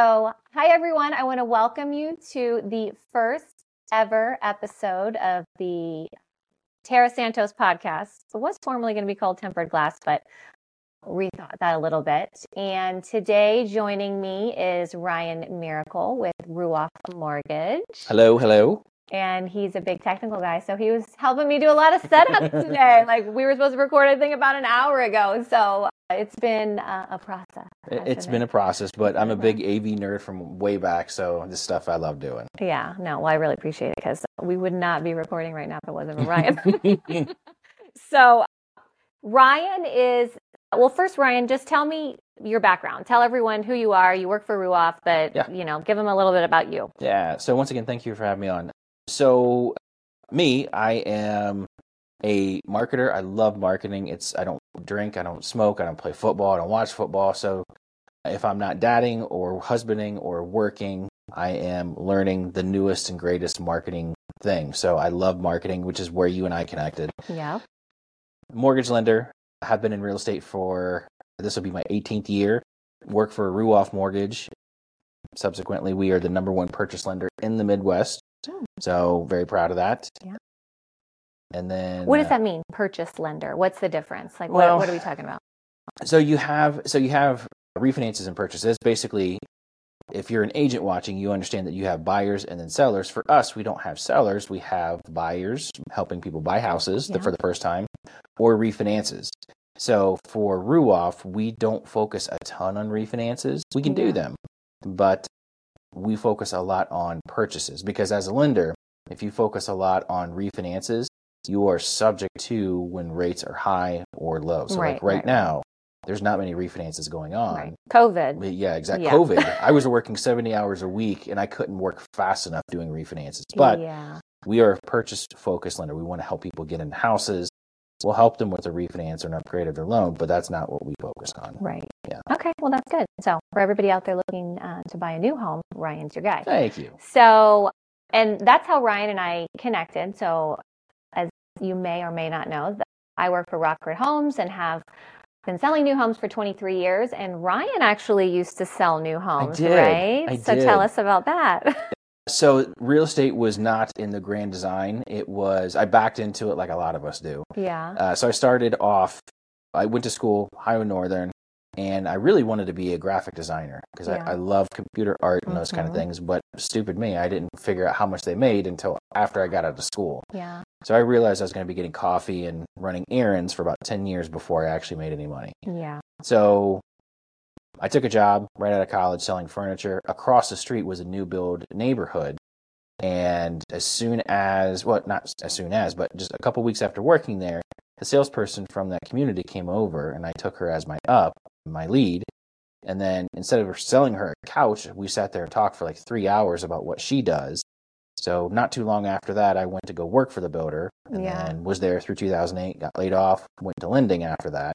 So, hi everyone. I want to welcome you to the first ever episode of the Tara Santos podcast. It was formerly going to be called Tempered Glass, but rethought that a little bit. And today joining me is Ryan Miracle with Ruoff Mortgage. Hello, hello. And he's a big technical guy. So he was helping me do a lot of setups today. like we were supposed to record, I think, about an hour ago. So it's been uh, a process. It's been it? a process, but I'm a big AV nerd from way back. So this stuff I love doing. Yeah, no, well, I really appreciate it because we would not be recording right now if it wasn't for Ryan. so Ryan is well, first, Ryan, just tell me your background. Tell everyone who you are. You work for Ruoff, but yeah. you know, give them a little bit about you. Yeah. So once again, thank you for having me on. So me, I am a marketer. I love marketing. It's I don't drink, I don't smoke, I don't play football, I don't watch football. So if I'm not dadding or husbanding or working, I am learning the newest and greatest marketing thing. So I love marketing, which is where you and I connected. Yeah. Mortgage lender, I have been in real estate for this will be my 18th year. Work for Ruoff Mortgage. Subsequently, we are the number one purchase lender in the Midwest. Oh. So very proud of that. Yeah. And then what does uh, that mean? Purchase lender. What's the difference? Like well, what, what are we talking about? So you have so you have refinances and purchases. Basically, if you're an agent watching, you understand that you have buyers and then sellers. For us, we don't have sellers. We have buyers helping people buy houses yeah. for the first time or refinances. So for Ruoff, we don't focus a ton on refinances. We can yeah. do them, but we focus a lot on purchases because as a lender, if you focus a lot on refinances, you are subject to when rates are high or low. So right, like right, right now, there's not many refinances going on. Right. COVID. Yeah, exactly. Yeah. COVID. I was working 70 hours a week and I couldn't work fast enough doing refinances. But yeah. we are a purchase focused lender. We want to help people get in houses. We'll help them with a refinance or an upgrade of their loan, but that's not what we focus on. Right. Yeah. Okay. Well, that's good. So for everybody out there looking uh, to buy a new home, Ryan's your guy. Thank you. So, and that's how Ryan and I connected. So as you may or may not know, I work for Rockford Homes and have been selling new homes for 23 years, and Ryan actually used to sell new homes, did. right? I so did. tell us about that. so real estate was not in the grand design. It was I backed into it like a lot of us do. Yeah. Uh, so I started off. I went to school, Ohio Northern, and I really wanted to be a graphic designer because yeah. I, I, love computer art and mm-hmm. those kind of things. But stupid me, I didn't figure out how much they made until after I got out of school. Yeah. So I realized I was going to be getting coffee and running errands for about 10 years before I actually made any money. Yeah. So I took a job right out of college selling furniture. Across the street was a new build neighborhood. And as soon as, well, not as soon as, but just a couple weeks after working there, the salesperson from that community came over and I took her as my up, my lead. And then instead of selling her a couch, we sat there and talked for like three hours about what she does. So not too long after that, I went to go work for the builder, and yeah. then was there through 2008. Got laid off. Went to lending after that.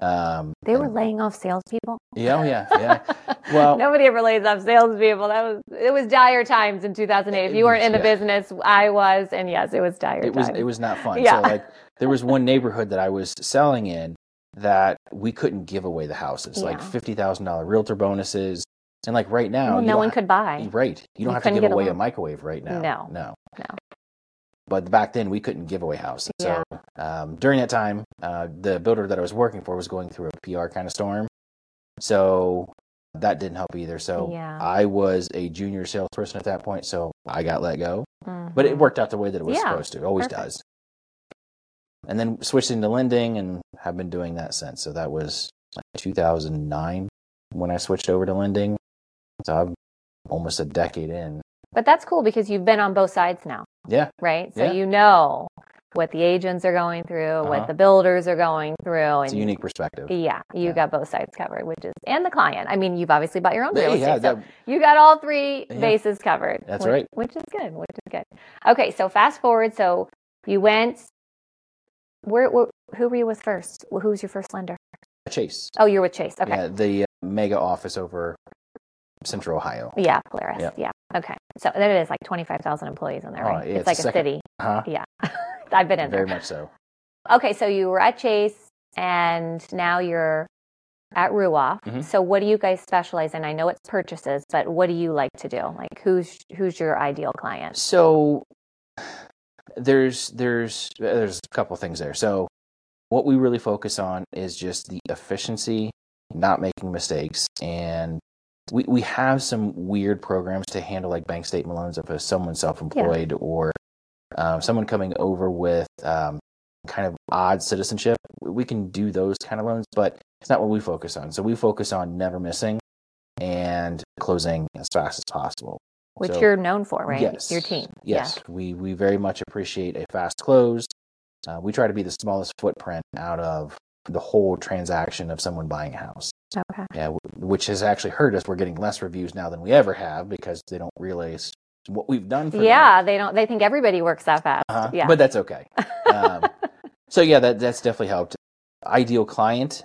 Um, they were laying off salespeople. Yeah, oh yeah, yeah. Well, nobody ever lays off salespeople. That was it was dire times in 2008. If you weren't in the yeah. business, I was, and yes, it was dire. It times. was it was not fun. Yeah. So like there was one neighborhood that I was selling in that we couldn't give away the houses, yeah. like fifty thousand dollar realtor bonuses. And like right now, well, no one could buy. Right, you don't you have to give away a, a microwave right now. No, no, no. But back then, we couldn't give away houses. Yeah. So um, during that time, uh, the builder that I was working for was going through a PR kind of storm. So that didn't help either. So yeah. I was a junior salesperson at that point, so I got let go. Mm-hmm. But it worked out the way that it was yeah. supposed to. It always Perfect. does. And then switched into lending and have been doing that since. So that was like 2009 when I switched over to lending. So I'm almost a decade in. But that's cool because you've been on both sides now. Yeah. Right? So yeah. you know what the agents are going through, uh-huh. what the builders are going through. It's a unique perspective. Yeah, you yeah. got both sides covered, which is and the client. I mean, you've obviously bought your own real estate, yeah, that, so you got all three yeah. bases covered. That's which, right. Which is good. Which is good. Okay, so fast forward. So you went. Where, where who were you with first? Who was your first lender? Chase. Oh, you're with Chase. Okay. Yeah, the uh, mega office over Central Ohio. Yeah, Polaris. Yep. Yeah. Okay. So then it is like 25,000 employees in there, right? Oh, yeah, it's, it's, like a second, city. Huh? Yeah. I've been in there. Very there. much so. Okay. So you were at Chase and now you're at Ruoff. Mhm. So what do you guys specialize in? I know it's purchases, but what do you like to do? Like who's who's your ideal client? So there's there's there's a couple things there. So what we really focus on is just the efficiency, not making mistakes, and we we have some weird programs to handle like bank statement loans if it's someone self-employed or um, someone coming over with um, kind of odd citizenship. We can do those kind of loans, but it's not what we focus on. So we focus on never missing and closing as fast as possible. Which So- you're known for, right? Yes. Your team. Yes, we we very much appreciate a fast close. Uh, we try to be the smallest footprint out of the whole transaction of someone buying a house. Okay. Yeah, which has actually hurt us. We're getting less reviews now than we ever have because they don't realize what we've done for them. Yeah, they don't. They think everybody works that fast. Uh-huh. Yeah. but that's okay. Um, so yeah, that that's definitely helped. Ideal client.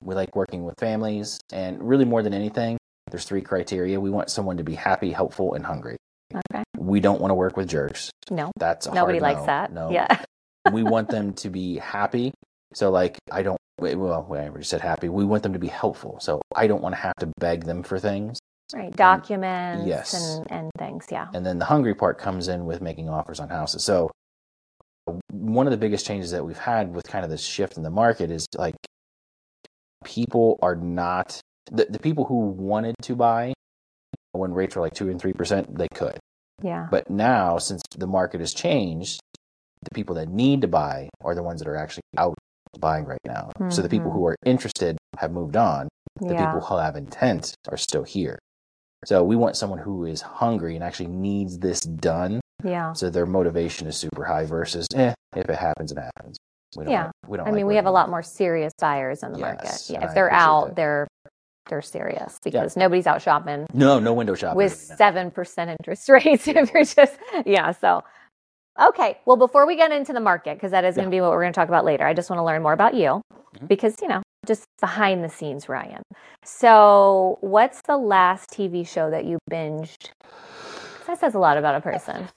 We like working with families, and really more than anything, there's three criteria. We want someone to be happy, helpful, and hungry. okay. We don't want to work with jerks. No, That's nobody likes that. No, Yeah. we want them to be happy. So like I don't well, I already said happy. We want them to be helpful. So I don't want to have to beg them for things. right. Documents Yes. and and things. Yeah. And then the hungry part comes in with making offers on houses. So one of the biggest changes that we've had with kind of this shift in the market is like people are not the, the people who wanted to buy when rates were like two and three percent, they could. Yeah. But now, since the market has changed, the people that need to buy are the ones that are actually out buying right now. So the people Mhm. who are interested have moved on. The yeah. people who have intent are still here. So we want someone who is hungry and actually needs this done. yeah. So their motivation is super high versus, eh, if it happens, it happens. We don't Yeah. like- we don't I like mean, we have a lot more serious buyers in the market. Yeah. If they're out, that. they're they're serious because nobody's out shopping No, no window shopping. with seven percent interest rates. if you're just yeah. So okay. Well, before we get into the market, because that is going to be what we're going to talk about later, I just want to learn more about you Mhm. because you know just behind the scenes, Ryan. So, what's the last TV show that you binged? That says a lot about a person.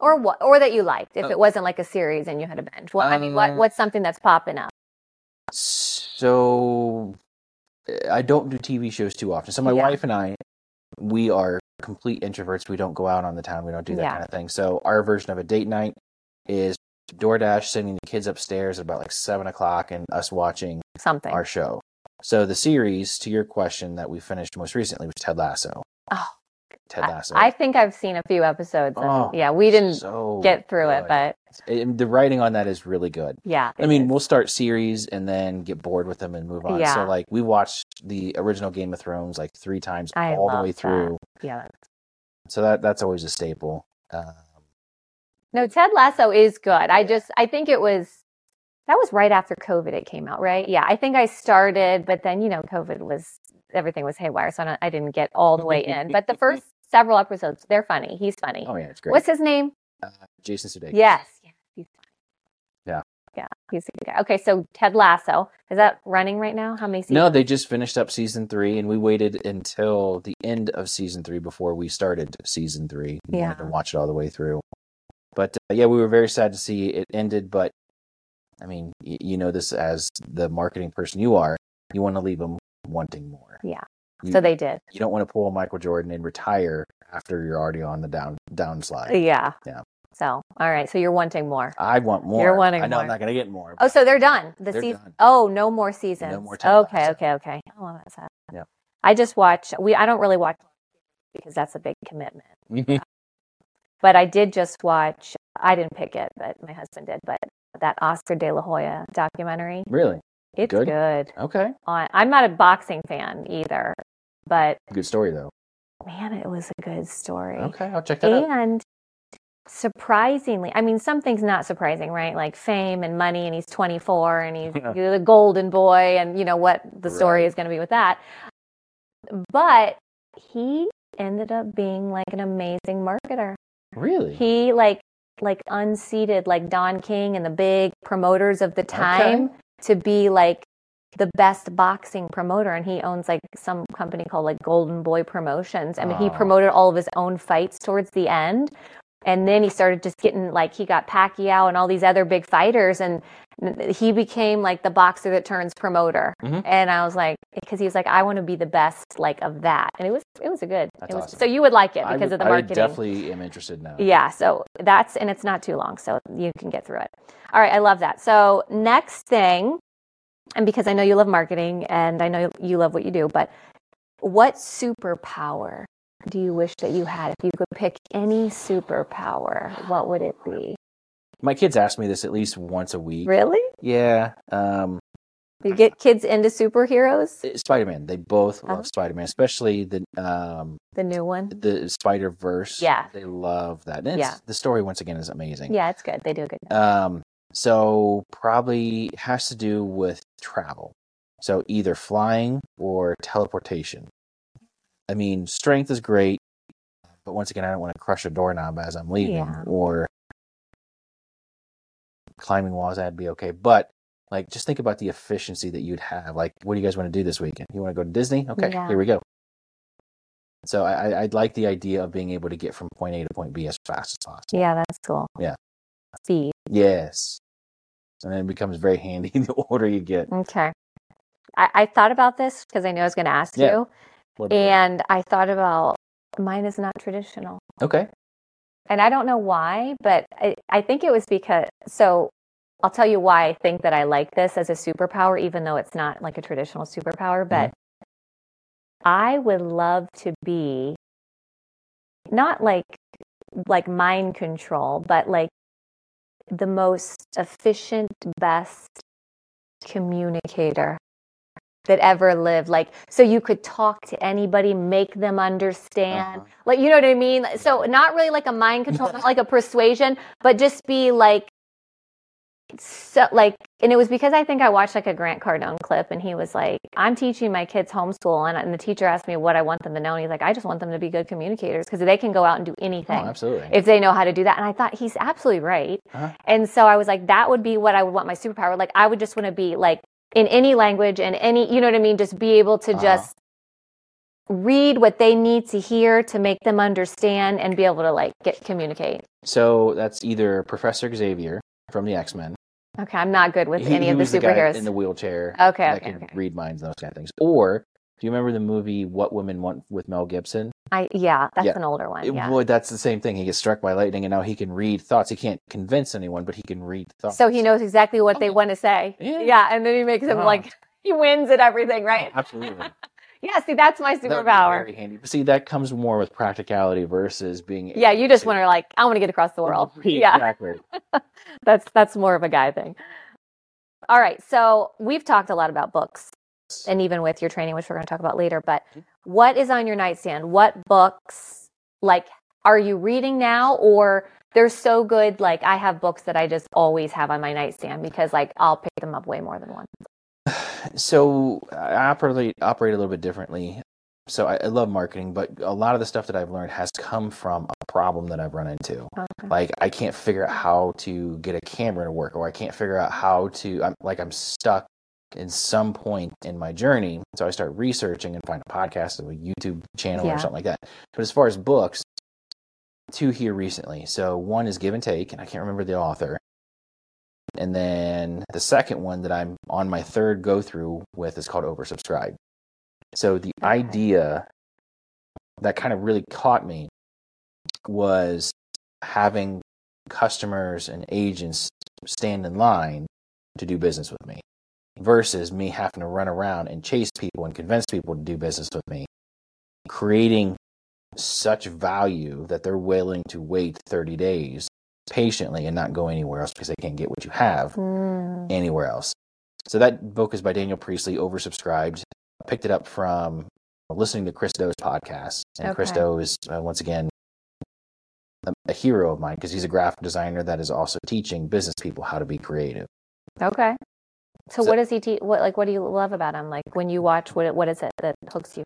Or what, or that you liked. If Oh. it wasn't like a series and you had a binge, well, I mean, what, Um, what's something that's popping up? So I don't do TV shows too often. So my Yeah. wife and I, we are complete introverts. We don't go out on the town. We don't do that Yeah. kind of thing. So our version of a date night is DoorDash sending the kids upstairs at about like seven o'clock and us watching Something. our show. So the series, to your question that we finished most recently, was Ted Lasso. Oh. Ted Lasso. I think I've seen a few episodes. And, Oh, yeah, we didn't so get through it, but And the writing on that is really good. yeah. I mean, is. we'll start series and then get bored with them and move on. Yeah. So, like, we watched the original Game of Thrones like three times I all the way that. through. yeah. So that that's always a staple. Um, No, Ted Lasso is good. I just, I think it was, that was right after COVID it came out, right? Yeah, I think I started, but then, you know, COVID was, everything was haywire. So I, I didn't get all the way in. But the first several episodes, they're funny. He's funny. oh yeah, it's great. What's his name? uh, Jason Sudeikis? Yes. Yeah, he's funny. Yeah. Yeah, he's a good guy. Okay, so Ted Lasso, is that running right now? How many seasons? No, they just finished up season three, and we waited until the end of season three before we started season three. We Yeah. wanted to watch it all the way through. But uh, yeah, we were very sad to see it ended. But I mean, y- you know this as the marketing person you are. You want to leave them wanting more. Yeah. You, So they did. you don't want to pull Michael Jordan and retire after you're already on the down downslide. Yeah. Yeah. So, all right. So you're wanting more. I want more. You're wanting more. I know more. I'm not going to get more. Oh, so they're done. The They're season. done. Oh, no more seasons. No more Ted okay, okay, okay. Oh, that's sad. Yeah. I just watch. We. I don't really watch because that's a big commitment. Um, but I did just watch. I didn't pick it, but my husband did. But that Oscar De La Hoya documentary. really? It's Good? good. Okay. On. I'm not a boxing fan either, but Good story though. man, it was a good story. Okay, I'll check that out. And surprisingly, I mean, something's not surprising, right? Like fame and money, and he's 24 and he's Yeah. the golden boy, and you know what the story Right. is going to be with that. But he ended up being like an amazing marketer. Really? He like like unseated like Don King and the big promoters of the time to be like the best boxing promoter and he owns like some company called like Golden Boy Promotions. I mean he Oh. promoted all of his own fights towards the end. And then he started just getting like he got Pacquiao and all these other big fighters, and he became like the boxer that turns promoter. Mhm. And I was like, because he was like, I want to be the best like of that, and it was it was a good. That's it was, awesome. So you would like it because would- of the marketing. I definitely am interested now. Yeah, so that's and it's not too long, so you can get through it. All right, I love that. So next thing, and because I know you love marketing and I know you love what you do, but what superpower do you wish that you had? If you could pick any superpower, what would it be? My kids ask me this at least once a week. Really? Yeah. Um, You get kids into superheroes? Spider Man. They both love Uh-huh. Spider Man, especially the um, The new one? the Spider Verse. Yeah. They love that. And Yeah. The story, once again, is amazing. Yeah, it's good. They do a good job. Um, so probably has to do with travel. So either flying or teleportation. I mean, strength is great, but once again, I don't want to crush a doorknob as I'm leaving Yeah. or climbing walls. That'd be okay, but like just think about the efficiency that you'd have. Like, what do you guys want to do this weekend? You want to go to Disney? Okay, Yeah. here we go. So I, I'd like the idea of being able to get from point A to point B as fast as possible. yeah, that's cool. Yeah. Speed. Yes. And then it becomes very handy the older you get. Okay. I, I thought about this because I know I was going to ask Yeah. you. And I thought about mine is not traditional. okay. And I don't know why, but I, I think it was because, so I'll tell you why I think that I like this as a superpower, even though it's not like a traditional superpower. But I would love to be not like like mind control, but like the most efficient, best communicator that ever lived. Like, so you could talk to anybody, make them understand. Uh-huh. Like, you know what I mean? So, not really like a mind control, not like a persuasion, but just be like, so like, and it was because I think I watched like a Grant Cardone clip, and he was like, "I'm teaching my kids homeschool," and, and the teacher asked me what I want them to know, and he's like, "I just want them to be good communicators because they can go out and do Oh, anything absolutely. if they know how to do that." And I thought he's absolutely right, Uh-huh. and so I was like, that would be what I would want my superpower. Like, I would just want to be like in any language and any, you know what I mean, just be able to Uh-huh. just read what they need to hear to make them understand and be able to like get communicate. So that's either Professor Xavier from the X Men. Okay, I'm not good with He, any he of the was the superheroes. in the wheelchair. Okay, that okay, could okay. read minds and those kind of things. Or do you remember the movie What Women Want with Mel Gibson? I yeah, that's Yeah. an older one. Yeah. boy, that's the same thing. He gets struck by lightning, and now he can read thoughts. He can't convince anyone, but he can read thoughts. So he knows exactly what they Okay. want to say. Yeah. yeah, and then he makes them Ah. like he wins at everything, right? Absolutely. Yeah, see, that's my superpower. Very handy. But see, that comes more with practicality versus being. Yeah, you just want to like, I want to get across the world. Yeah. Exactly. that's that's more of a guy thing. All right, so we've talked a lot about books, and even with your training, which we're going to talk about later. But mm-hmm. what is on your nightstand? What books, like, are you reading now, or they're so good? Like, I have books that I just always have on my nightstand because, like, I'll pick them up way more than once. So I operate operate a little bit differently. So I, I love marketing, but a lot of the stuff that I've learned has come from a problem that I've run into. Okay. Like I can't figure out how to get a camera to work, or I can't figure out how to. I'm like I'm stuck in some point in my journey. So I start researching and find a podcast or a YouTube channel Yeah. or something like that. But as far as books, two here recently. So one is Give and Take, and I can't remember the author. And then the second one that I'm on my third go through with is called Oversubscribed. So the Okay. idea that kind of really caught me was having customers and agents stand in line to do business with me versus me having to run around and chase people and convince people to do business with me, creating such value that they're willing to wait 30 days patiently and not go anywhere else because they can't get what you have Mm, anywhere else. So that book is by Daniel Priestley, oversubscribed. I picked it up from listening to Chris Do's podcast. And Chris Okay. Do is, uh, once again, a, a hero of mine because he's a graphic designer that is also teaching business people how to be creative. okay. So, So- what does he teach? What like what do you love about him? Like when you watch, what what is it that hooks you?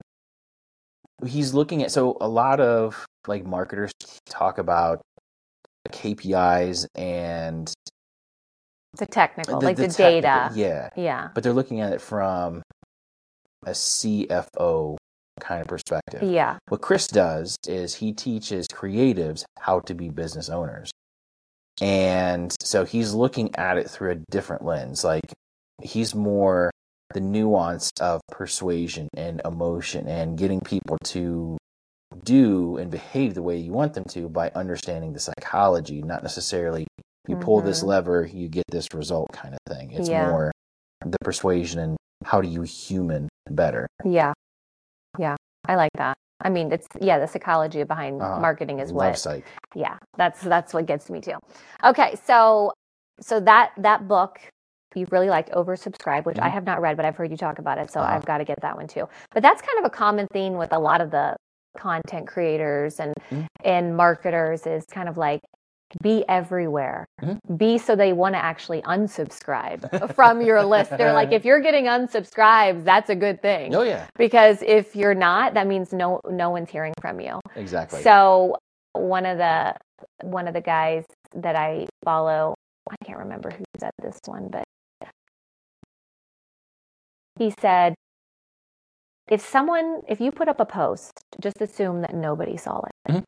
He's looking at, so a lot of like marketers talk about KPIs and The technical, like the, data. technical- Yeah. yeah. but they're looking at it from a CFO kind of perspective. Yeah. What Chris does is he teaches creatives how to be business owners. And so he's looking at it through a different lens. Like he's more the nuance of persuasion and emotion and getting people to do and behave the way you want them to by understanding the psychology, not necessarily you pull this Mhm. lever, you get this result kind of thing. It's Yeah. more the persuasion and how do you human better. Yeah. Yeah. I like that. I mean, it's yeah, the psychology behind Uh, marketing is what psych. yeah, that's that's what gets me too. Okay, so so that that book you really liked oversubscribe, which I Mhm. have not read, but I've heard you talk about it, so Uh-huh. I've got to get that one too. But that's kind of a common theme with a lot of the content creators and Mhm. and marketers is kind of like be everywhere. Mhm. Be so they want to actually unsubscribe from your list. They're like, if you're getting unsubscribed, that's a good thing. Oh yeah, Because if you're not, that means no no one's hearing from you. exactly. So one of the one of the guys that I follow, I can't remember who said this one, but he said if someone if you put up a post, just assume that nobody saw it. Mhm.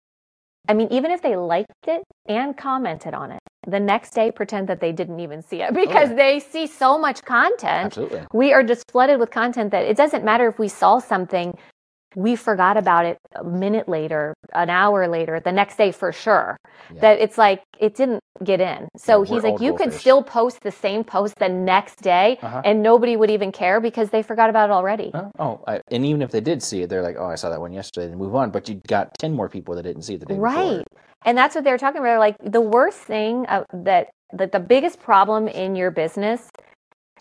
I mean, even if they liked it and commented on it, the next day pretend that they didn't even see it because yeah. they see so much content Absolutely. we are just flooded with content that it doesn't matter if we saw something we forgot about it a minute later an hour later the next day for sure Yeah. that it's like it didn't get in so Yeah, he's like you could goldfish." still post the same post the next day Uh-huh. and nobody would even care because they forgot about it already Oh, oh I, and even if they did see it, they're like, "Oh, I saw that one yesterday," and move on. But you got ten more people that didn't see it the day before. right and that's what they were talking about like the worst thing uh, that that the biggest problem in your business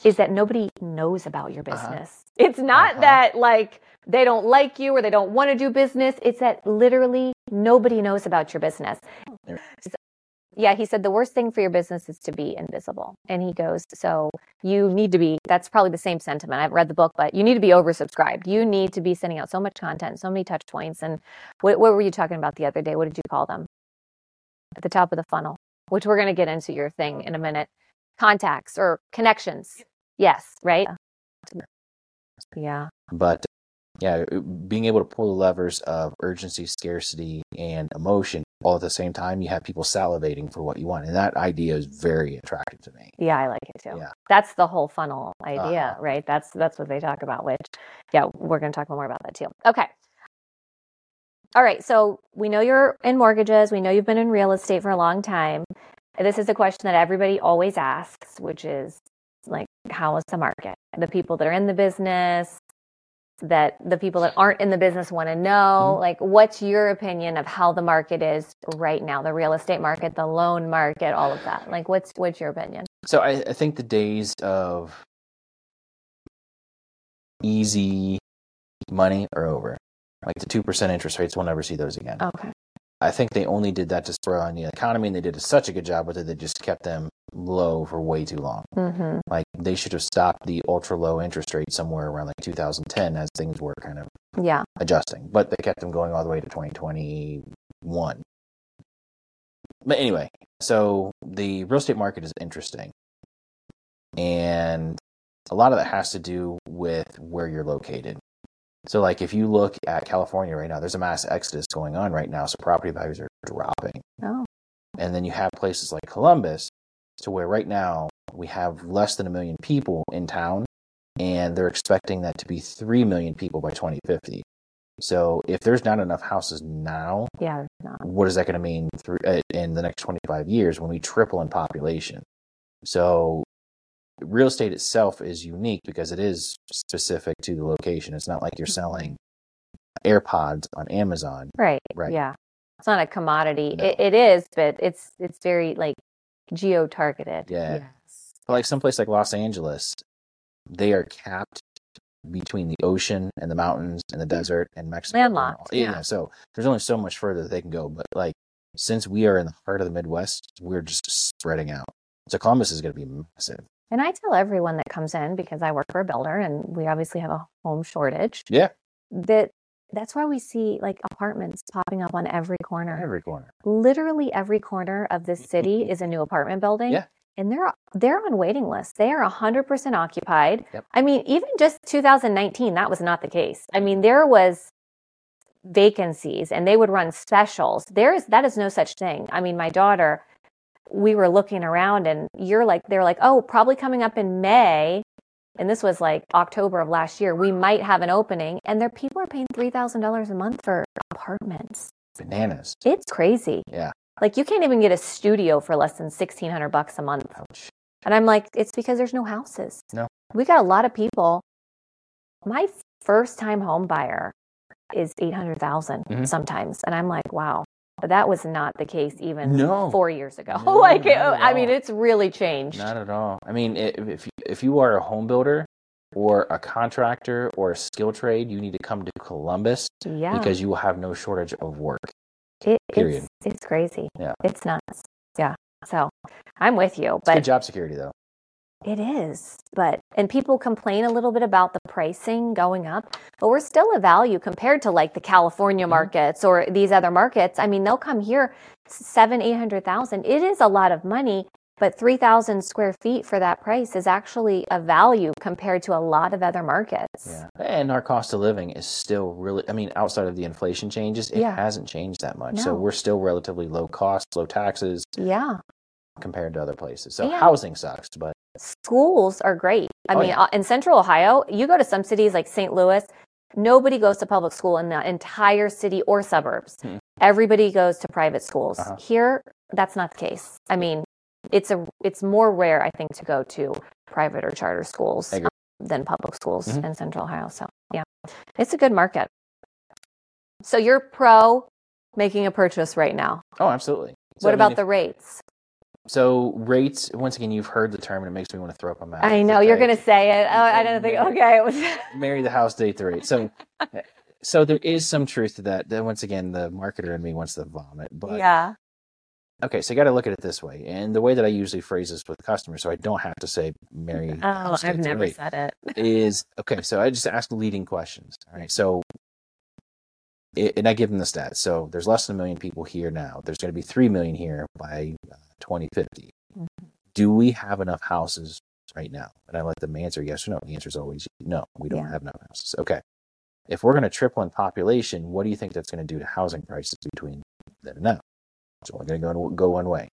is that nobody knows about your Uh-huh. business it's not Uh-huh. that like they don't like you or they don't want to do business. It's that literally nobody knows about your business. Yeah he said the worst thing for your business is to be invisible. And he goes so you need to be that's probably the same sentiment. I've read the book but you need to be oversubscribed. You need to be sending out so much content so many touch points. And what, what were you talking about the other day? What did you call them? At the top of the funnel which we're going to get into your thing in a minute. Contacts or connections. Yes right? Yeah. But yeah, being able to pull the levers of urgency, scarcity, and emotion all at the same time, you have people salivating for what you want, and that idea is very attractive to me. Yeah, I like it too. Yeah. That's the whole funnel idea, Uh-huh. right? That's that's what they talk about, which yeah, we're going to talk more about that too. Okay. All right, so we know you're in mortgages, we know you've been in real estate for a long time. This is a question that everybody always asks, which is like how is the market? The people that are in the business, that the people that aren't in the business want to know, Mhm. like what's your opinion of how the market is right now, the real estate market, the loan market, all of that. Like what's what's your opinion? So I, I think the days of easy money are over. Like the two percent interest rates, we'll never see those again. Okay. I think they only did that to spur on the economy, and they did such a good job with it. They just kept them low for way too long. Mhm. Like they should have stopped the ultra low interest rate somewhere around like 2010 as things were kind of Yeah. adjusting, but they kept them going all the way to 2021. But anyway, so the real estate market is interesting. And a lot of that has to do with where you're located. So, like, if you look at California right now, there's a mass exodus going on right now. So, property values are dropping. Oh. And then you have places like Columbus, to where right now we have less than a million people in town, and they're expecting that to be 3 million people by 2050. So if there's not enough houses now, Yeah. Not. what is that going to mean through, uh, in the next 25 years when we triple in population? So real estate itself is unique because it is specific to the location. It's not like you're selling AirPods on Amazon. Right. Right. Yeah. It's not a commodity. No. It, it is, but it's it's very like geo targeted. Yeah. Yes. But like someplace like Los Angeles, they are capped between the ocean and the mountains and the desert and Mexico. and all- Landlocked, Yeah. yeah. So there's only so much further that they can go. But like since we are in the heart of the Midwest, we're just spreading out. So Columbus is going to be massive. And I tell everyone that comes in because I work for a builder and we obviously have a home shortage Yeah. that that's why we see like apartments popping up on every corner. Every corner. Literally every corner of this mm, mm, city mm. is a new apartment building. Yeah. And they're they're on waiting lists. They are 100% occupied. Yep. I mean, even just 2019 that was not the case. I mean, there was vacancies and they would run specials. There is that is no such thing. I mean, my daughter, we were looking around and you're like they're like, "Oh, probably coming up in May." And this was like October of last year. We might have an opening and there people are paying $3,000 a month for apartments. Bananas. It's crazy. Yeah. Like you can't even get a studio for less than 1600 bucks a month. Ouch. And I'm like, it's because there's no houses. No. We got a lot of people. My first time home buyer is 800,000 Mhm. sometimes. And I'm like, wow. But that was not the case even No. four years ago. No, like, it, I mean, it's really changed. Not at all. I mean, if you, if you are a home builder or a contractor or a skill trade, you need to come to Columbus yeah. because you will have no shortage of work. it, period. It's, it's crazy. Yeah. It's nuts. Yeah. So I'm with you. It's But good job security though. It is, but and people complain a little bit about the pricing going up, but we're still a value compared to like the California Mhm. markets or these other markets. I mean, they'll come here seven, eight hundred thousand. It is a lot of money, but three thousand square feet for that price is actually a value compared to a lot of other markets. Yeah. And our cost of living is still really, I mean, outside of the inflation changes, it Yeah. hasn't changed that much. So we're still relatively low cost, low taxes Yeah. compared to other places. So Yeah. housing sucks, but Schools are great. I Oh, mean, yeah. uh, in Central Ohio, you go to some cities like St. Louis, nobody goes to public school in the entire city or suburbs. Hmm. Everybody goes to private schools. Uh-huh. Here, that's not the case. I mean, it's a it's more rare, I think, to go to private or charter schools um, than public schools Mhm. in Central Ohio. So, yeah, it's a good market. So you're pro making a purchase right now. oh, absolutely. So, what I mean, about if- the rates? So rates, once again, you've heard the term and it makes me want to throw up my mouth. I know you're going to say it. Oh, I don't think. Okay, it was. marry the house, date the rate. So, so there is some truth to that. Then once again, the marketer in me wants to vomit. But yeah. okay, so you got to look at it this way. And the way that I usually phrase this with customers, so I don't have to say marry. the Oh, house, I've never said it. Is okay. So I just ask leading questions. All right. So. It- And I give them the stats. So there's less than a million people here now. There's going to be three million here by uh, 2050. Mhm. Do we have enough houses right now? And I let them answer yes or no. The answer is always no. We don't Yeah. have enough houses. Okay. If we're going to triple in population, what do you think that's going to do to housing prices between then and now? It's only going to go, go one way.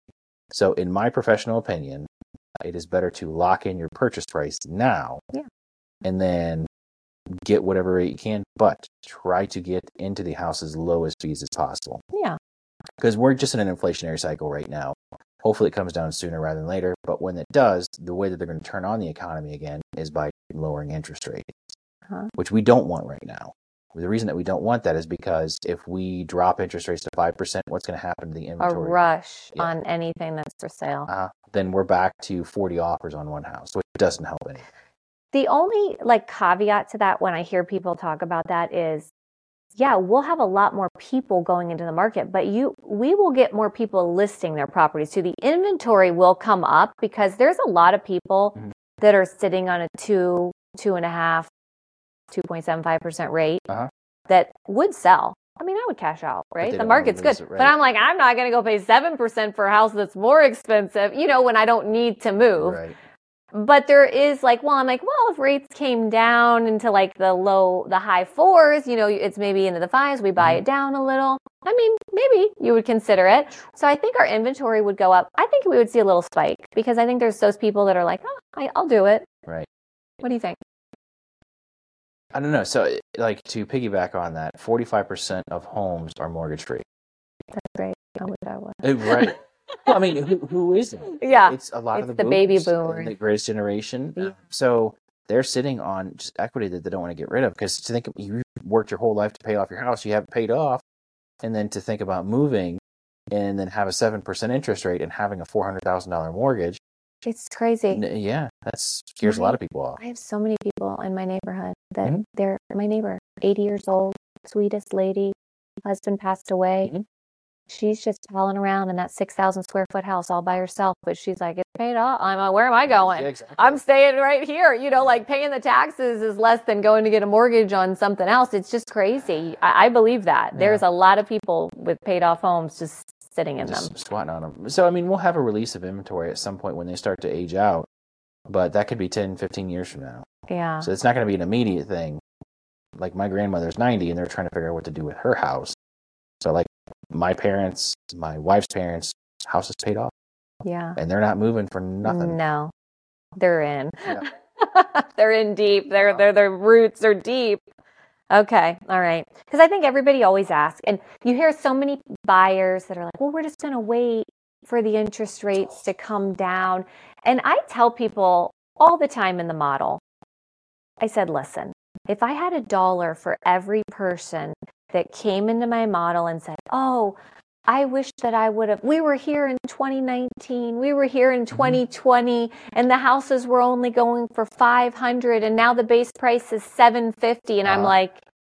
So, in my professional opinion, it is better to lock in your purchase price now Yeah. and then get whatever rate you can, but try to get into the house as low as fees as possible Yeah. because we're just in an inflationary cycle right now. Hopefully, it comes down sooner rather than later. But when it does, the way that they're going to turn on the economy again is by lowering interest rates, Uh-huh. which we don't want right now. The reason that we don't want that is because if we drop interest rates to five percent, what's going to happen to the inventory? A rush Yeah. on anything that's for sale. Uh, then we're back to forty offers on one house, which doesn't help any. The only like caveat to that when I hear people talk about that is yeah, we'll have a lot more people going into the market, but you we will get more people listing their properties. So the inventory will come up because there's a lot of people Mhm. that are sitting on a two, two and a half, two point seven five percent rate Uh-huh. that would sell. I mean, I would cash out, right? The market's good. it, But. I'm like, I'm not going to go pay 7% for a house that's more expensive, you know, when I don't need to move. Right. But there is like, well, I'm like, well, if rates came down into like the low, the high fours, you know, it's maybe into the fives, we buy Mhm. it down a little. I mean, maybe you would consider it. So I think our inventory would go up. I think we would see a little spike because I think there's those people that are like, oh, I, I'll do it. Right. What do you think? I don't know. So, like to piggyback on that, forty-five percent of homes are mortgage free. That's great. I wish I would. Uh, Right. Well, I mean, who, who isn't? Yeah. It's a lot It's of the, the baby boomers the greatest generation. Yeah. Um, So they're sitting on just equity that they don't want to get rid of because to think you worked your whole life to pay off your house, you have it paid off, and then to think about moving and then have a seven percent interest rate and having a four hundred thousand dollar mortgage. It's crazy. Yeah, that scares a lot of people off. I have so many people in my neighborhood that Mhm. they're my neighbor, 80 years old, sweetest lady, husband passed away. Mhm. She's just palling around in that 6,000 square foot house all by herself, but she's like, it's paid off. I'm like, where am I going? Yeah, exactly. I'm staying right here. You know, like paying the taxes is less than going to get a mortgage on something else. It's just crazy. I, I believe that. Yeah. There's a lot of people with paid off homes just sitting in them. squatting on them. So, I mean, we'll have a release of inventory at some point when they start to age out, but that could be 10, 15 years from now. Yeah. So it's not going to be an immediate thing. like my grandmother's 90 and they're trying to figure out what to do with her house. So like my parents, my wife's parents, house is paid off Yeah. and they're not moving for nothing. No. They're in. Yeah. they're in deep. Their their their roots are deep. Okay. All right. Because I think everybody always asks, and you hear so many buyers that are like, "Well, we're just going to wait for the interest rates to come down." And I tell people all the time in the model, I said, "Listen, if I had a dollar for every person that came into my model and said, "Oh, I wish that I would have. We were here in 2019. We were here in 2020, and the houses were only going for 500, and now the base price is 750. And I'm Uh-huh. like,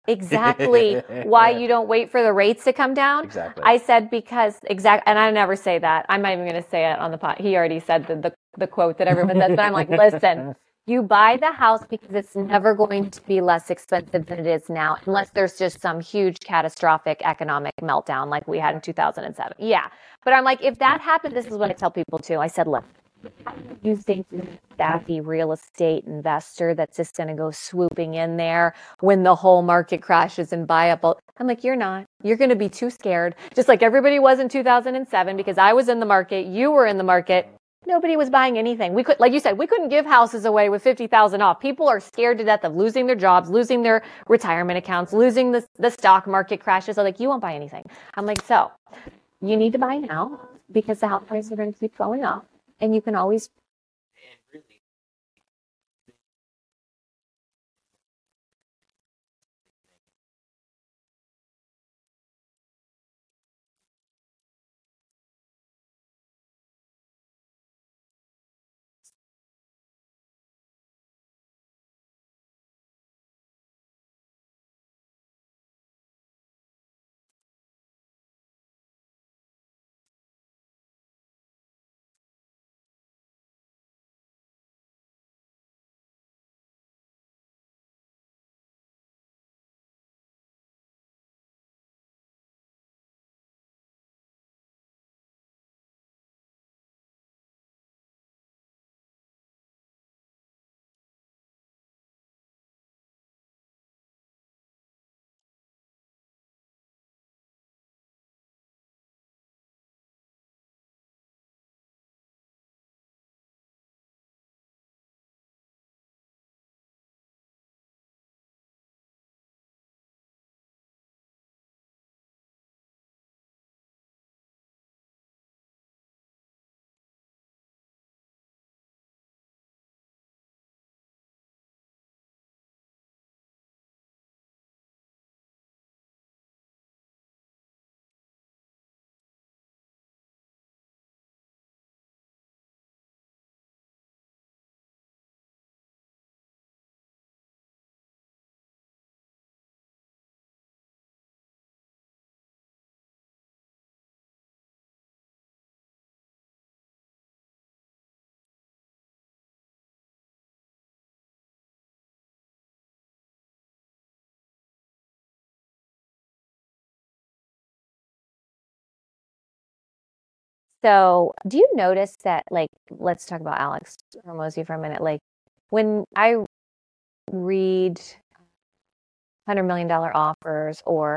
exactly why you don't wait for the rates to come down. Exactly. I said because exactly, and I never say that. I'm not even going to say it on the pod. He already said the, the the quote that everyone says, but I'm like, listen, you buy the house because it's never going to be less expensive than it is now, unless there's just some huge catastrophic economic meltdown like we had in 2007. Yeah. But I'm like, if that happened, this is what I tell people too. I said, look, you think that the real estate investor that's just going to go swooping in there when the whole market crashes and buy up all i'm like you're not you're going to be too scared just like everybody was in 2007 because i was in the market you were in the market nobody was buying anything. We could like you said we couldn't give houses away with 50000 off. People are scared to death of losing their jobs losing their retirement accounts losing the, the stock market crashes. So like you won't buy anything. I'm like so you need to buy now because the house prices are going to keep going up and you can always So, do you notice that, like, let's talk about Alex Hormozi for a minute. Like, when I read $100 million offers, or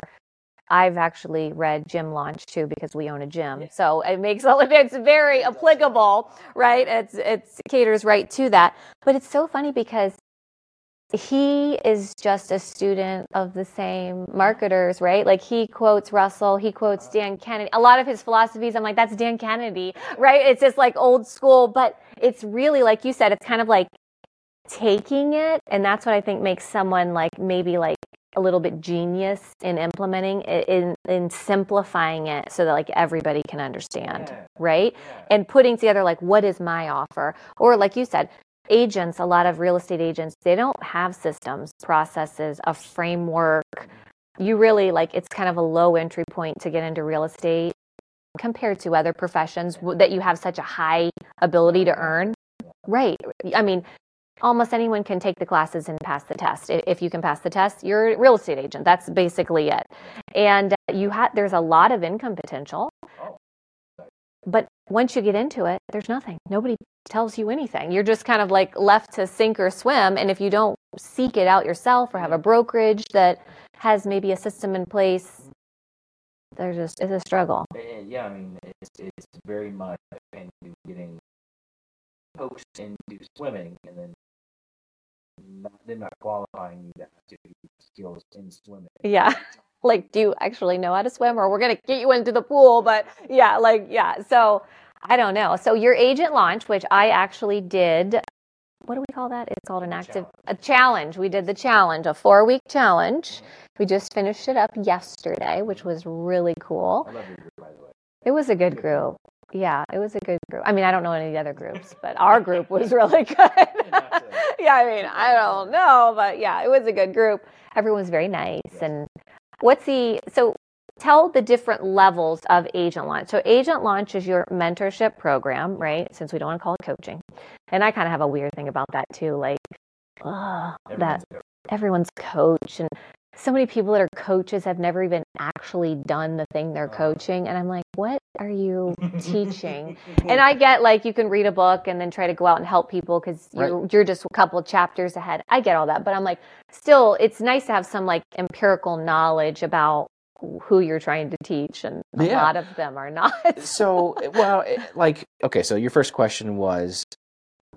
I've actually read Gym Launch too because we own a gym. So it makes all of it's very applicable, right? It's, it's caters right to that. But it's so funny because he is just a student of the same marketers, right? Like he quotes Russell, he quotes Dan Kennedy. A lot of his philosophies, I'm like, that's Dan Kennedy, right? It's just like old school, but it's really, like you said, it's kind of like taking it. And that's what I think makes someone like maybe like a little bit genius in implementing it, in, in simplifying it so that like everybody can understand, right? And putting together like, what is my offer? Or like you said, agents, a lot of real estate agents, they don't have systems, processes, a framework. You really like it's kind of a low entry point to get into real estate compared to other professions that you have such a high ability to earn. Right. I mean, almost anyone can take the classes and pass the test. If you can pass the test, you're a real estate agent. That's basically it. And uh, you have there's a lot of income potential. Oh. Once you get into it, there's nothing. Nobody tells you anything. You're just kind of like left to sink or swim. And if you don't seek it out yourself or have a brokerage that has maybe a system in place, there's just it's a struggle. Yeah, I mean, it's it's very much into getting coaxed into swimming and then not, them not qualifying you to have skills in swimming. Yeah. Like, do you actually know how to swim or we're going to get you into the pool? But yeah, like, yeah. So I don't know. So your agent launch, which I actually did, what do we call that? It's called an active, a challenge. We did the challenge, a four week challenge. We just finished it up yesterday, which was really cool. I love your group, by the way. It was a good group. Yeah, it was a good group. I mean, I don't know any of the other groups, but our group was really good. yeah, I mean, I don't know, but yeah, it was a good group. Everyone was very nice. And what's the so tell the different levels of agent launch. So agent launch is your mentorship program, right? Since we don't want to call it coaching. And I kind of have a weird thing about that too, like oh, that everyone's coach and so many people that are coaches have never even actually done the thing they're uh-huh. coaching and i'm like what are you teaching and i get like you can read a book and then try to go out and help people because you're, right. you're just a couple chapters ahead i get all that but i'm like still it's nice to have some like empirical knowledge about who you're trying to teach and a yeah. lot of them are not so well like okay so your first question was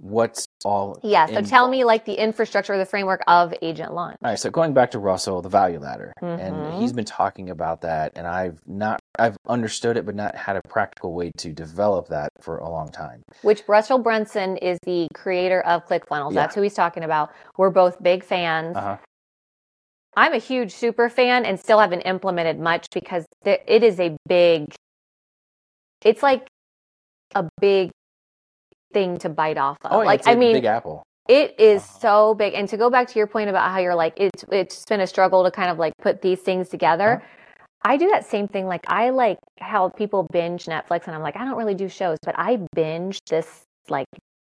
what's all yeah so tell me like the infrastructure the framework of agent launch all right so going back to russell the value ladder mm-hmm. and he's been talking about that and i've not i've understood it but not had a practical way to develop that for a long time which russell brunson is the creator of clickfunnels yeah. that's who he's talking about we're both big fans uh-huh. i'm a huge super fan and still haven't implemented much because it is a big it's like a big thing to bite off of. Oh, like I mean, Big Apple. It is uh-huh. so big. And to go back to your point about how you're like it's it's been a struggle to kind of like put these things together. Uh-huh. I do that same thing. Like I like how people binge Netflix and I'm like, I don't really do shows, but I binge this like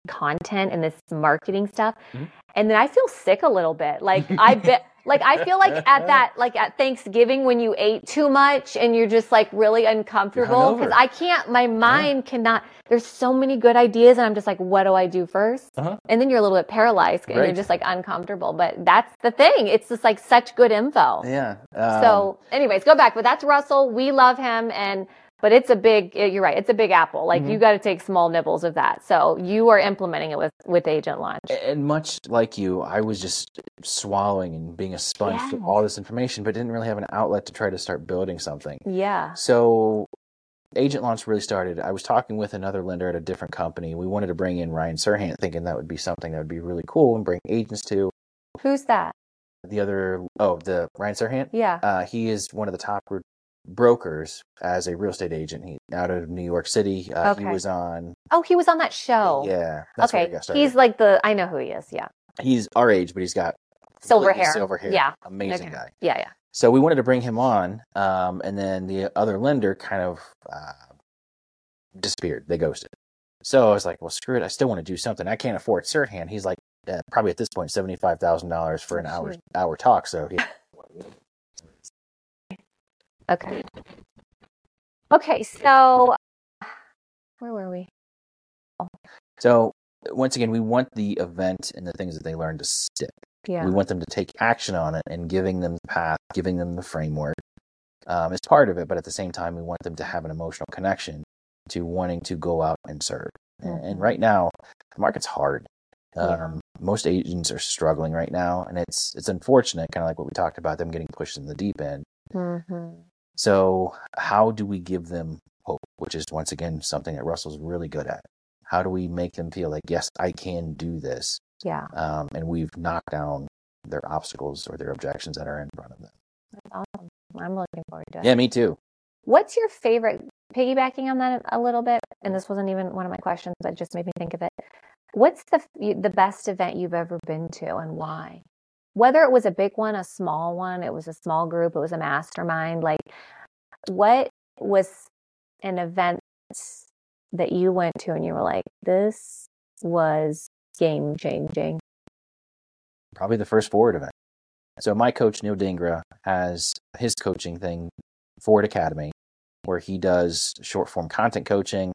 content and this marketing stuff. Mm-hmm. And then I feel sick a little bit. Like I bet like I feel like at that like at Thanksgiving when you ate too much and you're just like really uncomfortable because I can't my mind yeah. cannot there's so many good ideas and I'm just like what do I do 1st uh-huh. And then you're a little bit paralyzed and right. you're just like uncomfortable. But that's the thing. It's just like such good info. Yeah. Um, so anyways, go back. But that's Russell. We love him and but it's a big you're right it's a big apple. Like mm-hmm. you got to take small nibbles of that. So you are implementing it with with agent launch and much like you i was just swallowing and being a sponge yes. for all this information but didn't really have an outlet to try to start building something. Yeah. So agent launch really started i was talking with another lender at a different company. We wanted to bring in ryan serhant thinking that would be something that would be really cool and bring agents to. Who's that? The other oh the ryan serhant? Yeah. Uh, he is one of the top brokers as a real estate agent. He out of New York City. Uh, okay. He was on. Oh, he was on that show. Yeah. okay. He's like the. I know who he is. Yeah. He's our age, but he's got silver hair. Silver hair. Yeah. Amazing okay. guy. Yeah, yeah. So we wanted to bring him on, um, and then the other lender kind of uh, disappeared. They ghosted. So I was like, well, screw it. I still want to do something. I can't afford Serhant. He's like, uh, probably at this point, seventy five thousand dollars for an hour hour talk. So he. Okay. Okay, so where were we? Oh. So once again, we want the event and the things that they learn to stick. Yeah. We want them to take action on it and giving them the path, giving them the framework um, is part of it. But at the same time, we want them to have an emotional connection to wanting to go out and serve. Mm-hmm. And, and, right now, the market's hard. Um, yeah. Most agents are struggling right now, and it's it's unfortunate, kind of like what we talked about, them getting pushed in the deep end. Mm-hmm. So, how do we give them hope, which is once again something that Russell's really good at? How do we make them feel like, yes, I can do this? Yeah. Um, and we've knocked down their obstacles or their objections that are in front of them. That's awesome. I'm looking forward to it. Yeah, me too. What's your favorite, piggybacking on that a little bit, and this wasn't even one of my questions, but just made me think of it. What's the the best event you've ever been to, and why? Whether it was a big one, a small one, it was a small group, it was a mastermind, like what was an event that you went to and you were like, this was game changing? Probably the first forward event. So my coach Neil Dhingra has his coaching thing, Forward Academy, where he does short form content coaching.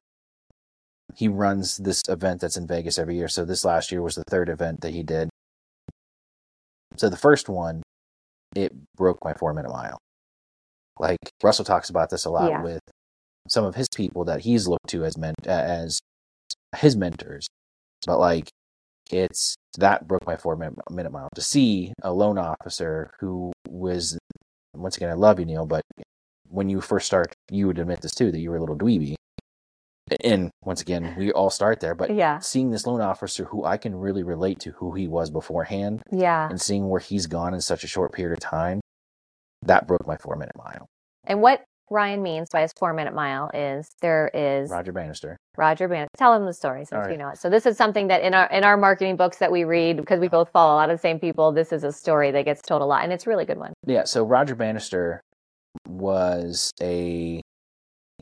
he runs this event that's in Vegas every year. So this last year was the third event that he did. So the first one, it broke my four minute mile. Like Russell talks about this a lot Yeah. with some of his people that he's looked to as men- as his mentors. But like it's that broke my four minute, minute mile to see a loan officer who was once again I love you Neil, but when you first start, you would admit this too that you were a little dweeby. And once again, we all start there, but Yeah. seeing this loan officer who I can really relate to who he was beforehand Yeah. and seeing where he's gone in such a short period of time, that broke my four minute mile. And what Ryan means by his four minute mile is there is Roger Bannister. Roger Bannister. Tell him the story since All you know it. So this is something that in our in our marketing books that we read because we both follow a lot of the same people. This is a story that gets told a lot, and it's a really good one. Yeah, so Roger Bannister was a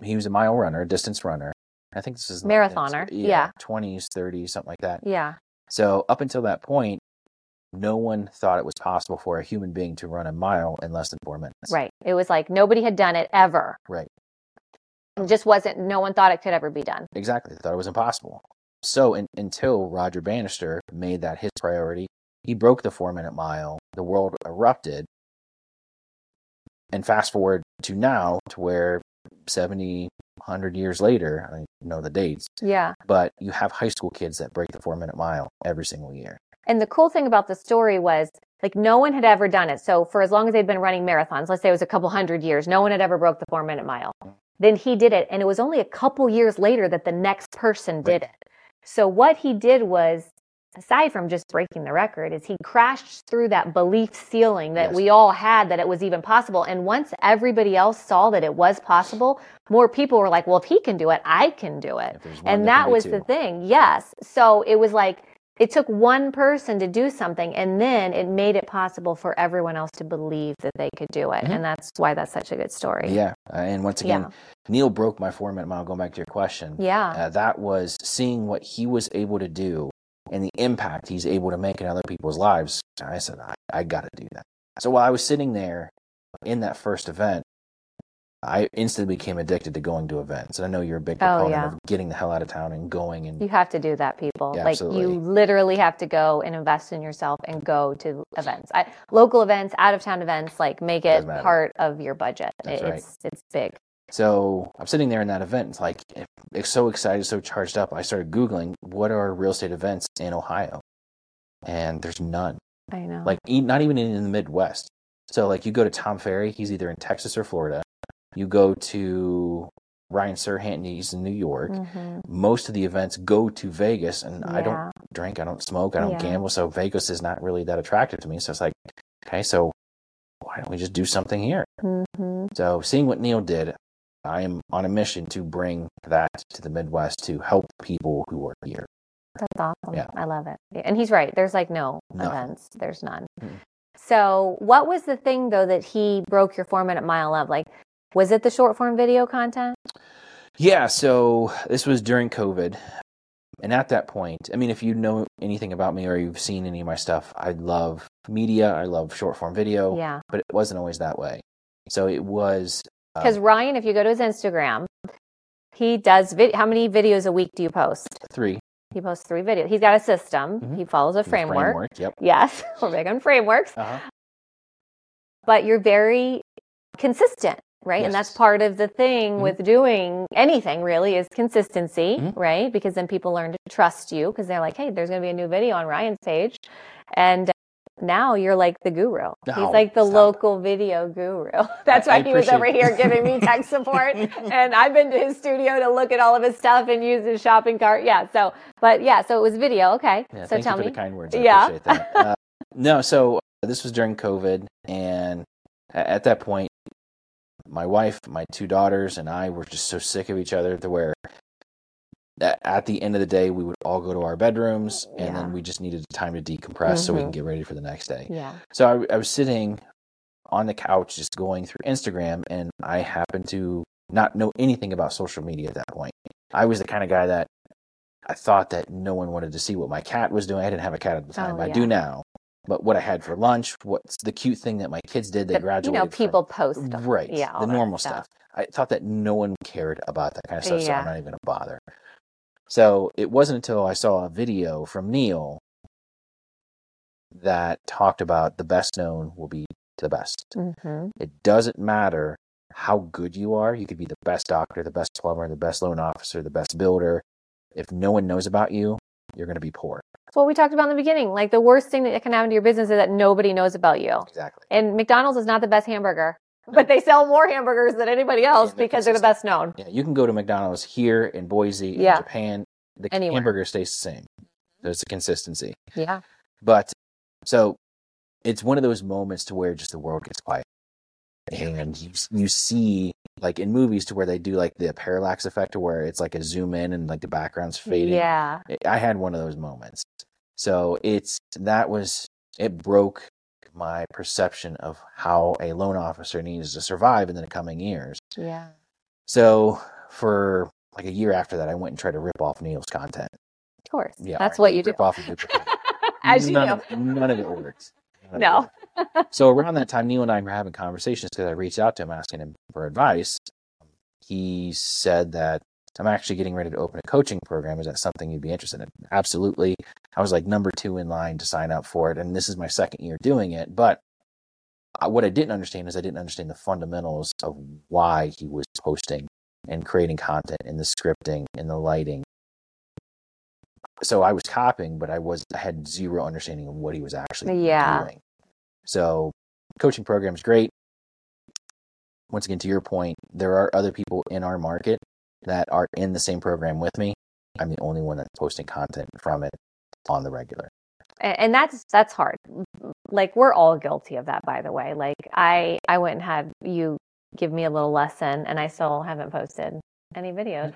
he was a mile runner, a distance runner. I think this is the Marathoner, yeah. twenties, thirties, something like that. Yeah, So up until that point, no one thought it was possible for a human being to run a mile in less than four minutes. right. It was like nobody had done it ever. Right. It just wasn't. No one thought it could ever be done. Exactly. They thought it was impossible. So in, until Roger Bannister made that his priority, he broke the four minute mile. The world erupted. And fast forward to now, to where 70, 100 years later, I know the dates, Yeah. but you have high school kids that break the four minute mile every single year. And the cool thing about the story was like no one had ever done it. So for as long as they'd been running marathons, let's say it was a couple hundred years, no one had ever broke the four minute mile. Then he did it. And it was only a couple years later that the next person did it. So what he did was, aside from just breaking the record, is he crashed through that belief ceiling that Yes. we all had that it was even possible. And once everybody else saw that it was possible, more people were like, well, if he can do it, I can do it If there's one, and that was the thing yes so it was like it took one person to do something and then it made it possible for everyone else to believe that they could do it Mhm. and that's why that's such a good story Yeah. Uh, and once again, Yeah. Neil broke my four minute mile. Going back to your question, yeah uh, that was seeing what he was able to do and the impact he's able to make in other people's lives. I said, I, I got to do that. So while I was sitting there in that first event, I instantly became addicted to going to events. And I know you're a big Oh, proponent yeah. of getting the hell out of town and going. And you have to do that people Yeah, like absolutely. you literally have to go and invest in yourself and go to events I, local events out of town events like make it part of your budget It- right. it's it's big so I'm sitting there in that event. It's like, it's so excited, so charged up. I started Googling what are real estate events in Ohio? And there's none. i know like not even in the Midwest. So like you go to Tom Ferry, he's either in Texas or Florida. You go to Ryan Serhant, he's in New York. Mhm. Most of the events go to Vegas, and I don't drink, I don't smoke, I don't Yeah. gamble, so Vegas is not really that attractive to me. So it's like, okay, so why don't we just do something here? Mhm. So seeing what Neil did, I am on a mission to bring that to the Midwest to help people who are here. That's awesome. Yeah. I love it. And he's right. There's like no events. There's none. Mm. So, what was the thing though that he broke your four minute mile of? Like, was it the short form video content? Yeah, so this was during COVID. And at that point, I mean, if you know anything about me or you've seen any of my stuff, I love media, I love short form video, Yeah. but it wasn't always that way. So it was um, Because Ryan, if you go to his Instagram, he does vid- how many videos a week do you post? three He posts three videos. He's got a system. Mhm. He follows a the framework. Yep. Yes, we're big on frameworks. Uh-huh. but you're very consistent right and that's part of the thing Mhm. with doing anything really is consistency Mhm. right because then people learn to trust you because they're like hey there's going to be a new video on ryan's page and uh, now you're like the guru he's like the stop. local video guru that's I- why I he was over here giving me tech support and i've been to his studio to look at all of his stuff and use his shopping cart yeah so but yeah so it was video okay Yeah, so thank tell you for me the kind words. I Yeah. appreciate that. Uh, no, so uh, this was during COVID, and at that point, my wife, my two daughters, and I were just so sick of each other to where at the end of the day, we would all go to our bedrooms, and Yeah. then we just needed time to decompress so we can Mhm. get ready for the next day. yeah So I, I was sitting on the couch just going through Instagram, and I happened to not know anything about social media at that point. I was the kind of guy that I thought that no one wanted to see what my cat was doing. I didn't have a cat at the time. Oh, I yeah. do now. But what I had for lunch, what's the cute thing that my kids did? They The- you graduated. know from- people post stuff. right? yeah the normal stuff. I thought that no one cared about that kind of stuff, so Yeah. I'm not even gonna bother. So it wasn't until I saw a video from Neil that talked about the best known will be the best. hmm It doesn't matter how good you are. You could be the best doctor, the best plumber, the best loan officer, the best builder. If no one knows about you, you're going to be poor. That's what we talked about in the beginning. Like the worst thing that can happen to your business is that nobody knows about you. Exactly. And McDonald's is not the best hamburger, but they sell more hamburgers than anybody else they're because they're the best known. Yeah, you can go to McDonald's here in Boise, in Yeah. Japan. The Anywhere. hamburger stays the same. Mm-hmm. There's a consistency. Yeah. But so it's one of those moments to where just the world gets quiet. And you you see like in movies to where they do like the parallax effect to where it's like a zoom in and like the background's fading. Yeah. I had one of those moments. So it's that was it broke my perception of how a loan officer needs to survive in the coming years. Yeah. So for like a year after that, I went and tried to rip off Neil's content. Of course. Yeah, That's right, what you do. rip off and duplicate. As you none do. Of, none of it works. None of it No. works. so around that time, Neil and I were having conversations because I reached out to him asking him for advice. He said that I'm actually getting ready to open a coaching program. Is that something you'd be interested in? Absolutely. I was like number two in line to sign up for it, and this is my second year doing it. But what I didn't understand is I didn't understand the fundamentals of why he was posting and creating content and the scripting and the lighting. So I was copying, but I was I had zero understanding of what he was actually Yeah. doing. So coaching program is great. Once again, to your point, there are other people in our market that are in the same program with me. I'm the only one that's posting content from it on the regular. and, that's that's hard like we're all guilty of that by the way like i i went and had you give me a little lesson and i still haven't posted any videos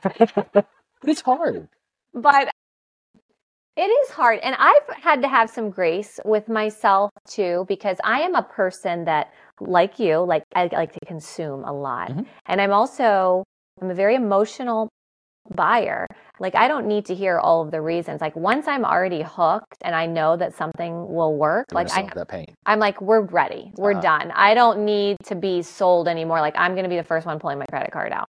But it's hard. but it is hard and i've had to have some grace with myself too because i am a person that like you like i like to consume a lot Mhm. and i'm also i'm a very emotional buyer like i don't need to hear all of the reasons like once i'm already hooked and i know that something will work You're like i that pain. i'm like we're ready we're Uh-huh. done i don't need to be sold anymore like i'm going to be the first one pulling my credit card out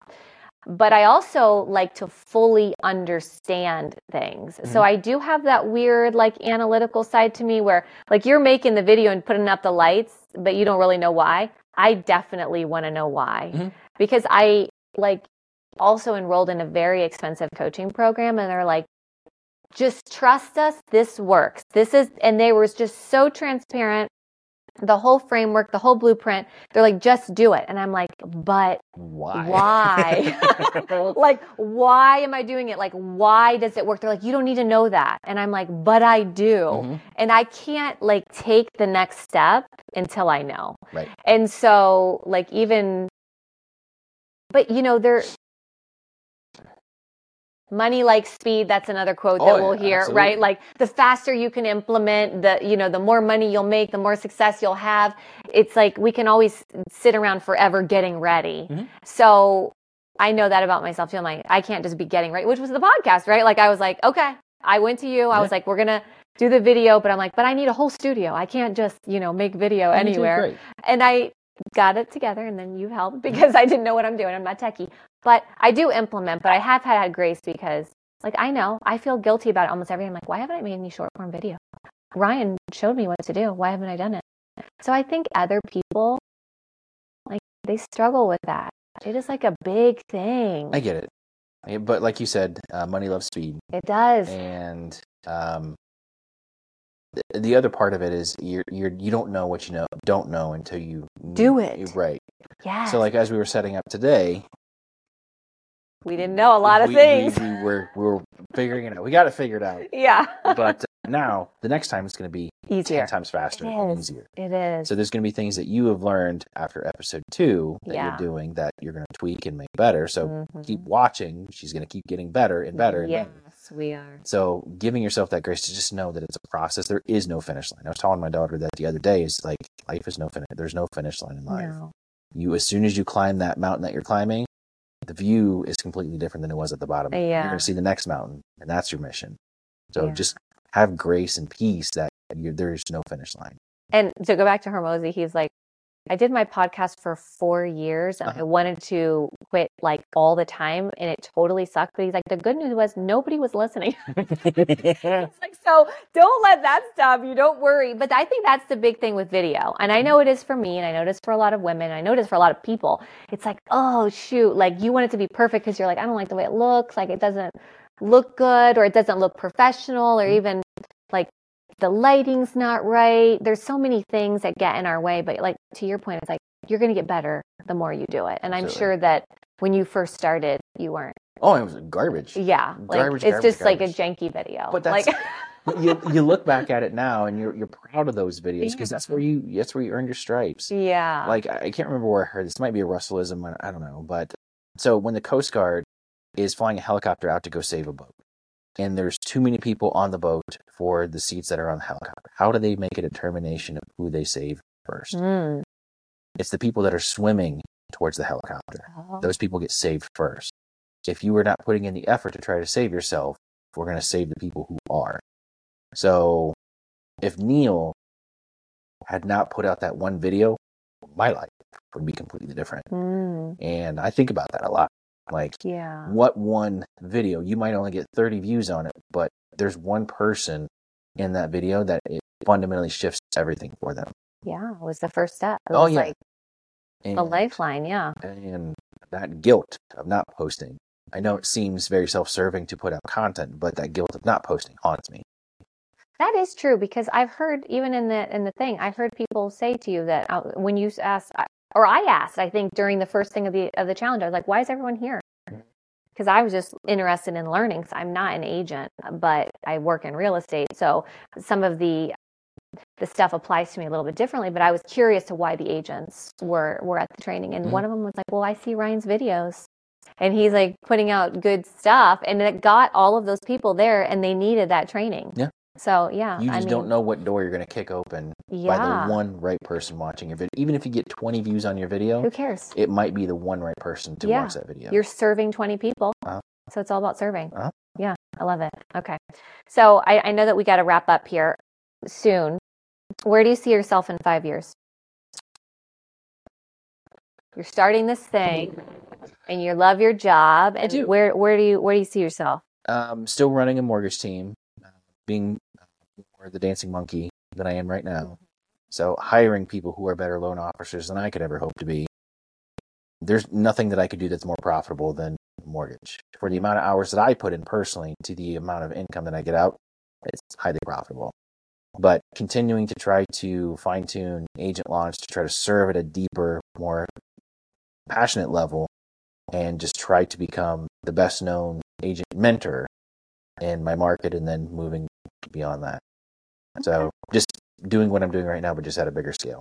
but I also like to fully understand things. So Mhm. I do have that weird like analytical side to me where like you're making the video and putting up the lights, but you don't really know why. I definitely want to know why. Mhm. Because I like also enrolled in a very expensive coaching program and they're like just trust us, this works. This is and they were just so transparent the whole framework, the whole blueprint. They're like, just do it. And I'm like, but Why? why? like, why am I doing it? Like, why does it work? They're like, you don't need to know that. And I'm like, but I do. Mhm. And I can't like take the next step until I know. Right. And so, like, even, but you know, there, money like speed that's another quote that Oh, we'll yeah, hear absolutely. right like the faster you can implement the you know the more money you'll make the more success you'll have. It's like we can always sit around forever getting ready. Mhm. so i know that about myself too. I'm like i can't just be getting ready which was the podcast right? Like i was like okay. I went to you. I Yeah. was like we're gonna do the video but i'm like but i need a whole studio. I can't just you know make video anywhere. and I got it together and then you helped because I didn't know what I'm doing. I'm not techie, but I do implement, but I have had, had grace because like, I know I feel guilty about it almost every day. I'm like, why haven't I made any short form video? Ryan showed me what to do. Why haven't I done it? So I think other people like they struggle with that. It is like a big thing. I get it. But like you said, uh, money loves speed. it does. and um, the, the other part of it is you're you're you don't know what you know don't know until you Do it. right. yeah So like as we were setting up today, we didn't know a lot of we, things. We, we were we were figuring it out. We got it figured out. yeah. But uh, now the next time it's going to be Easier. ten times faster It and is. easier. It is. So there's going to be things that you have learned after episode two that Yeah. you're doing that you're going to tweak and make better. So Mhm. keep watching. She's going to keep getting better and better and yes, better. We are. So giving yourself that grace to just know that it's a process. There is no finish line. I was telling my daughter that the other day is like life is no finish. There's no finish line in life. No. You as soon as you climb that mountain that you're climbing, the view is completely different than it was at the bottom. Yeah. You're going to see the next mountain, and that's your mission. So Yeah. just have grace and peace that you there is no finish line. And to go back to Hormozi, he's like, I did my podcast for four years and Uh-huh. I wanted to quit like all the time and it totally sucked. But he's like, the good news was nobody was listening. It's like, so don't let that stop you. Don't worry. But I think that's the big thing with video. And I know it is for me, and I notice for a lot of women. I notice for a lot of people. It's like, oh, shoot. Like, you want it to be perfect because you're like, I don't like the way it looks. Like, it doesn't look good, or it doesn't look professional, or Mhm. even like the lighting's not right. There's so many things that get in our way. But, like, to your point, it's like, you're going to get better the more you do it. And I'm sure that when you first started, you weren't. Oh, it was garbage. Yeah. Like, Garbage, it's garbage, just like a janky video. But that's like, you you look back at it now and you're you're proud of those videos because that's where you that's where you earned your stripes. yeah. Like I can't remember where I heard this. Might be a Russellism. I don't know. But so when the Coast Guard is flying a helicopter out to go save a boat, and there's too many people on the boat for the seats that are on the helicopter, how do they make a determination of who they save first? Mm. It's the people that are swimming towards the helicopter. Oh. Those people get saved first. If you were not putting in the effort to try to save yourself, we're going to save the people who are. So if Neil had not put out that one video, my life would be completely different. Mm, And I think about that a lot. Like, yeah. what one video, you might only get 30 views on it, but there's one person in that video that it fundamentally shifts everything for them. Yeah. It was the first step. It Oh, yeah. like And, a lifeline. Yeah. and that guilt of not posting. I know it seems very self serving to put out content, but that guilt of not posting haunts me. That is true because I've heard even in the in the thing, I've heard people say to you that uh, when you asked, or I asked, I think during the first thing of the of the challenge, I was like, "Why is everyone here?" Because I was just interested in learning. So I'm not an agent, but I work in real estate, so some of the the stuff applies to me a little bit differently. But I was curious to why the agents were were at the training, and Mhm. one of them was like, "Well, I see Ryan's videos." And he's like putting out good stuff, and it got all of those people there, and they needed that training. Yeah. So yeah, You I just mean, don't know what door you're going to kick open Yeah. by the one right person watching your video. Even if you get 20 views on your video, Who cares? it might be the one right person to Yeah. watch that video. You're serving 20 people. Uh-huh. So it's all about serving. Uh-huh. Yeah, I love it. Okay. So I, I know that we got to wrap up here soon. Where do you see yourself in five years? You're starting this thing and you love your job. And where where do you where do you see yourself? um, still running a mortgage team, being more the dancing monkey than I am right now. So hiring people who are better loan officers than I could ever hope to be. There's nothing that I could do that's more profitable than mortgage. For the amount of hours that I put in personally to the amount of income that I get out, it's highly profitable. But continuing to try to fine tune agent launch to try to serve at a deeper, more passionate level and just try to become the best known agent mentor in my market and then moving beyond that. So just doing what I'm doing right now, but just at a bigger scale.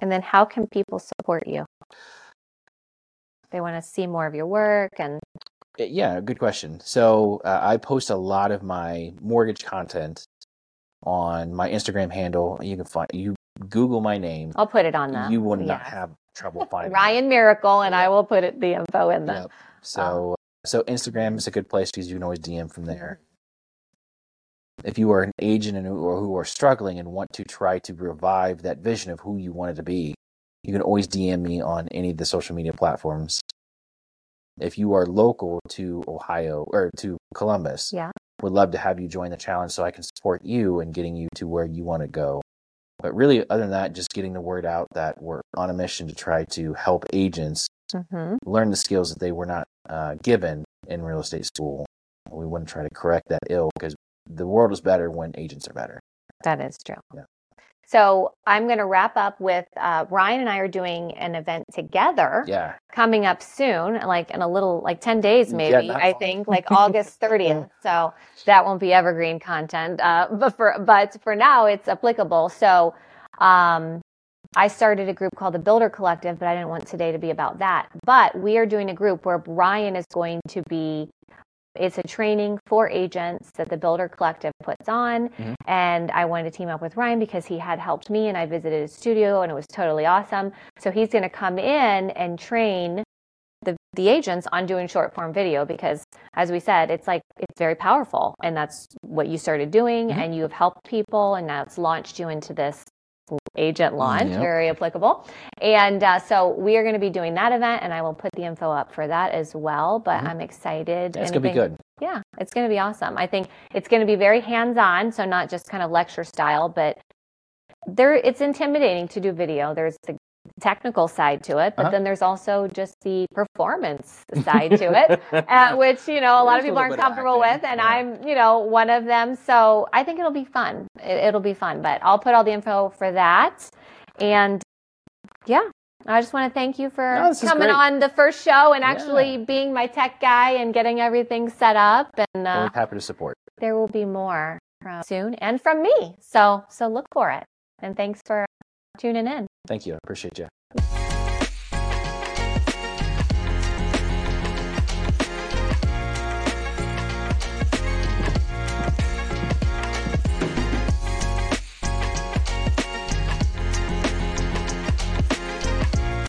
And then how can people support you? They want to see more of your work and Uh, Yeah, good question. So uh, I post a lot of my mortgage content on my Instagram handle. You can find you Google my name. I'll put it on the You will not have trouble finding. Ryan Miracle and I will put it the info in the Yep. So so Instagram is a good place because you can always DM from there. If you are an agent and or who are struggling and want to try to revive that vision of who you wanted to be, you can always DM me on any of the social media platforms. If you are local to Ohio or to Columbus, Yeah. would love to have you join the challenge so I can support you in getting you to where you want to go. But really, other than that, just getting the word out that we're on a mission to try to help agents Mhm. learn the skills that they were not uh, given in real estate school. We want to try to correct that ill because the world is better when agents are better. That is true. Yeah. So I'm going to wrap up with uh, Ryan and I are doing an event together Yeah. coming up soon, like in a little, like 10 days maybe, not I think, like August 30th. So that won't be evergreen content. Uh, but for, but for now it's applicable. So, um, I started a group called the Builder Collective, but I didn't want today to be about that. But we are doing a group where Brian is going to be it's a training for agents that the Builder Collective puts on. Mhm. And I wanted to team up with Ryan because he had helped me and I visited his studio and it was totally awesome. So he's going to come in and train the, the agents on doing short form video because as we said, it's like, it's very powerful. And that's what you started doing Mhm. and you have helped people and now it's launched you into this agent launch, Yep. very applicable. And uh, so we are going to be doing that event, and I will put the info up for that as well. But Mhm. I'm excited. It's gonna be good. Yeah, it's going to be awesome. I think it's going to be very hands-on, so not just kind of lecture style, but there it's intimidating to do video. There's the technical side to it, but Uh-huh. then there's also just the performance side to it, uh, which you know a lot of There's a people aren't comfortable with, and yeah. I'm you know one of them. So I think it'll be fun. It, it'll be fun, but I'll put all the info for that, and yeah. I just want to thank you for No, coming great. on the first show and Yeah. actually being my tech guy and getting everything set up. And uh, happy to support. there will be more from soon and from me. So so look for it. And thanks for tuning in. Thank you. I appreciate you.